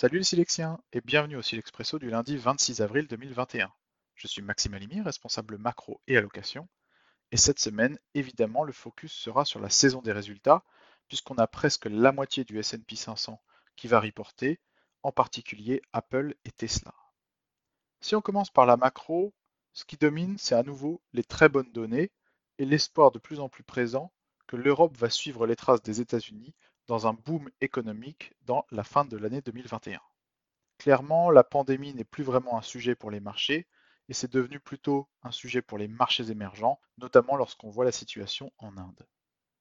Salut les Silexiens et bienvenue au Silexpresso du lundi 26 avril 2021. Je suis Maxime Alimi, responsable macro et allocation. Et cette semaine, évidemment, le focus sera sur la saison des résultats, puisqu'on a presque la moitié du SP 500 qui va reporter, en particulier Apple et Tesla. Si on commence par la macro, ce qui domine, c'est à nouveau les très bonnes données et l'espoir de plus en plus présent que l'Europe va suivre les traces des États-Unis dans un boom économique dans la fin de l'année 2021. Clairement, la pandémie n'est plus vraiment un sujet pour les marchés et c'est devenu plutôt un sujet pour les marchés émergents, notamment lorsqu'on voit la situation en Inde.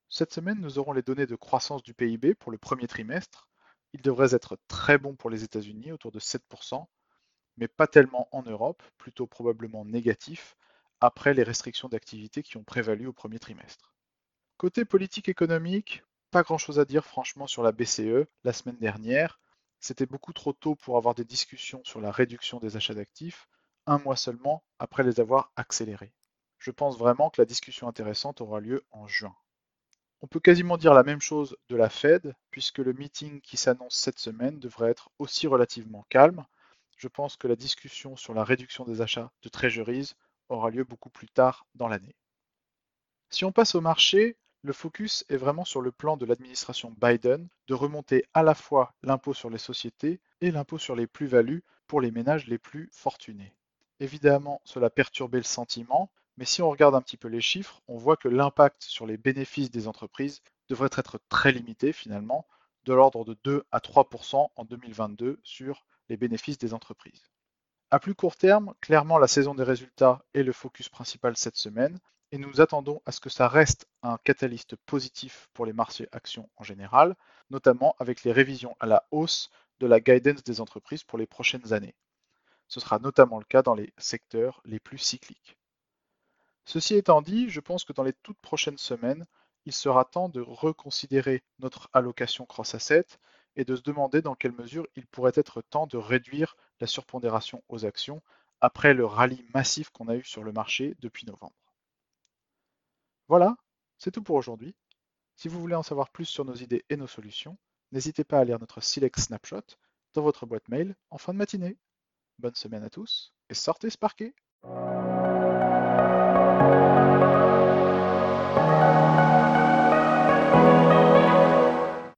Cette semaine, nous aurons les données de croissance du PIB pour le premier trimestre. Il devrait être très bon pour les États-Unis, autour de 7%, mais pas tellement en Europe, plutôt probablement négatif, après les restrictions d'activité qui ont prévalu au premier trimestre. Côté politique économique, pas grand-chose à dire franchement sur la BCE. La semaine dernière, c'était beaucoup trop tôt pour avoir des discussions sur la réduction des achats d'actifs, un mois seulement après les avoir accélérés. Je pense vraiment que la discussion intéressante aura lieu en juin. On peut quasiment dire la même chose de la Fed, puisque le meeting qui s'annonce cette semaine devrait être aussi relativement calme. Je pense que la discussion sur la réduction des achats de treasuries aura lieu beaucoup plus tard dans l'année. Si on passe au marché, le focus est vraiment sur le plan de l'administration Biden de remonter à la fois l'impôt sur les sociétés et l'impôt sur les plus-values pour les ménages les plus fortunés. Évidemment, cela perturbait le sentiment, mais si on regarde un petit peu les chiffres, on voit que l'impact sur les bénéfices des entreprises devrait être très limité finalement, de l'ordre de 2 à 3% en 2022 sur les bénéfices des entreprises. À plus court terme, clairement la saison des résultats est le focus principal cette semaine, et nous attendons à ce que ça reste un catalyste positif pour les marchés actions en général, notamment avec les révisions à la hausse de la guidance des entreprises pour les prochaines années. Ce sera notamment le cas dans les secteurs les plus cycliques. Ceci étant dit, je pense que dans les toutes prochaines semaines, il sera temps de reconsidérer notre allocation cross-asset et de se demander dans quelle mesure il pourrait être temps de réduire la surpondération aux actions après le rallye massif qu'on a eu sur le marché depuis novembre. Voilà, c'est tout pour aujourd'hui. Si vous voulez en savoir plus sur nos idées et nos solutions, n'hésitez pas à lire notre Select Snapshot dans votre boîte mail en fin de matinée. Bonne semaine à tous et sortez Sparké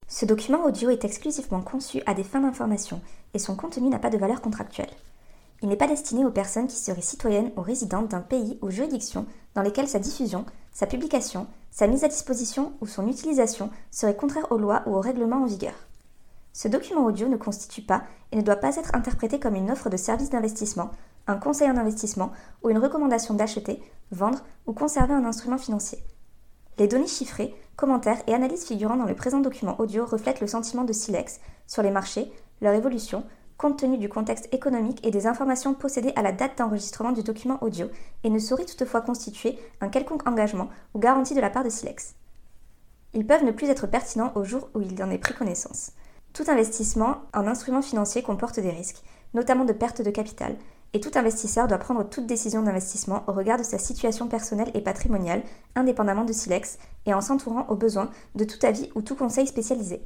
Ce document audio est exclusivement conçu à des fins d'information et son contenu n'a pas de valeur contractuelle. Il n'est pas destiné aux personnes qui seraient citoyennes ou résidentes d'un pays ou juridiction dans lesquelles sa diffusion, sa publication, sa mise à disposition ou son utilisation seraient contraires aux lois ou aux règlements en vigueur. Ce document audio ne constitue pas et ne doit pas être interprété comme une offre de service d'investissement, un conseil en investissement ou une recommandation d'acheter, vendre ou conserver un instrument financier. Les données chiffrées, commentaires et analyses figurant dans le présent document audio reflètent le sentiment de Silex sur les marchés, leur évolution, compte tenu du contexte économique et des informations possédées à la date d'enregistrement du document audio et ne saurait toutefois constituer un quelconque engagement ou garantie de la part de Silex. Ils peuvent ne plus être pertinents au jour où il en est pris connaissance. Tout investissement en instruments financiers comporte des risques, notamment de perte de capital, et tout investisseur doit prendre toute décision d'investissement au regard de sa situation personnelle et patrimoniale, indépendamment de Silex, et en s'entourant au besoin de tout avis ou tout conseil spécialisé.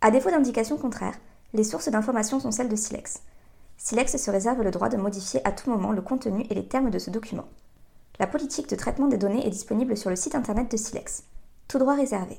À défaut d'indications contraires, les sources d'information sont celles de Silex. Silex se réserve le droit de modifier à tout moment le contenu et les termes de ce document. La politique de traitement des données est disponible sur le site internet de Silex. Tout droit réservé.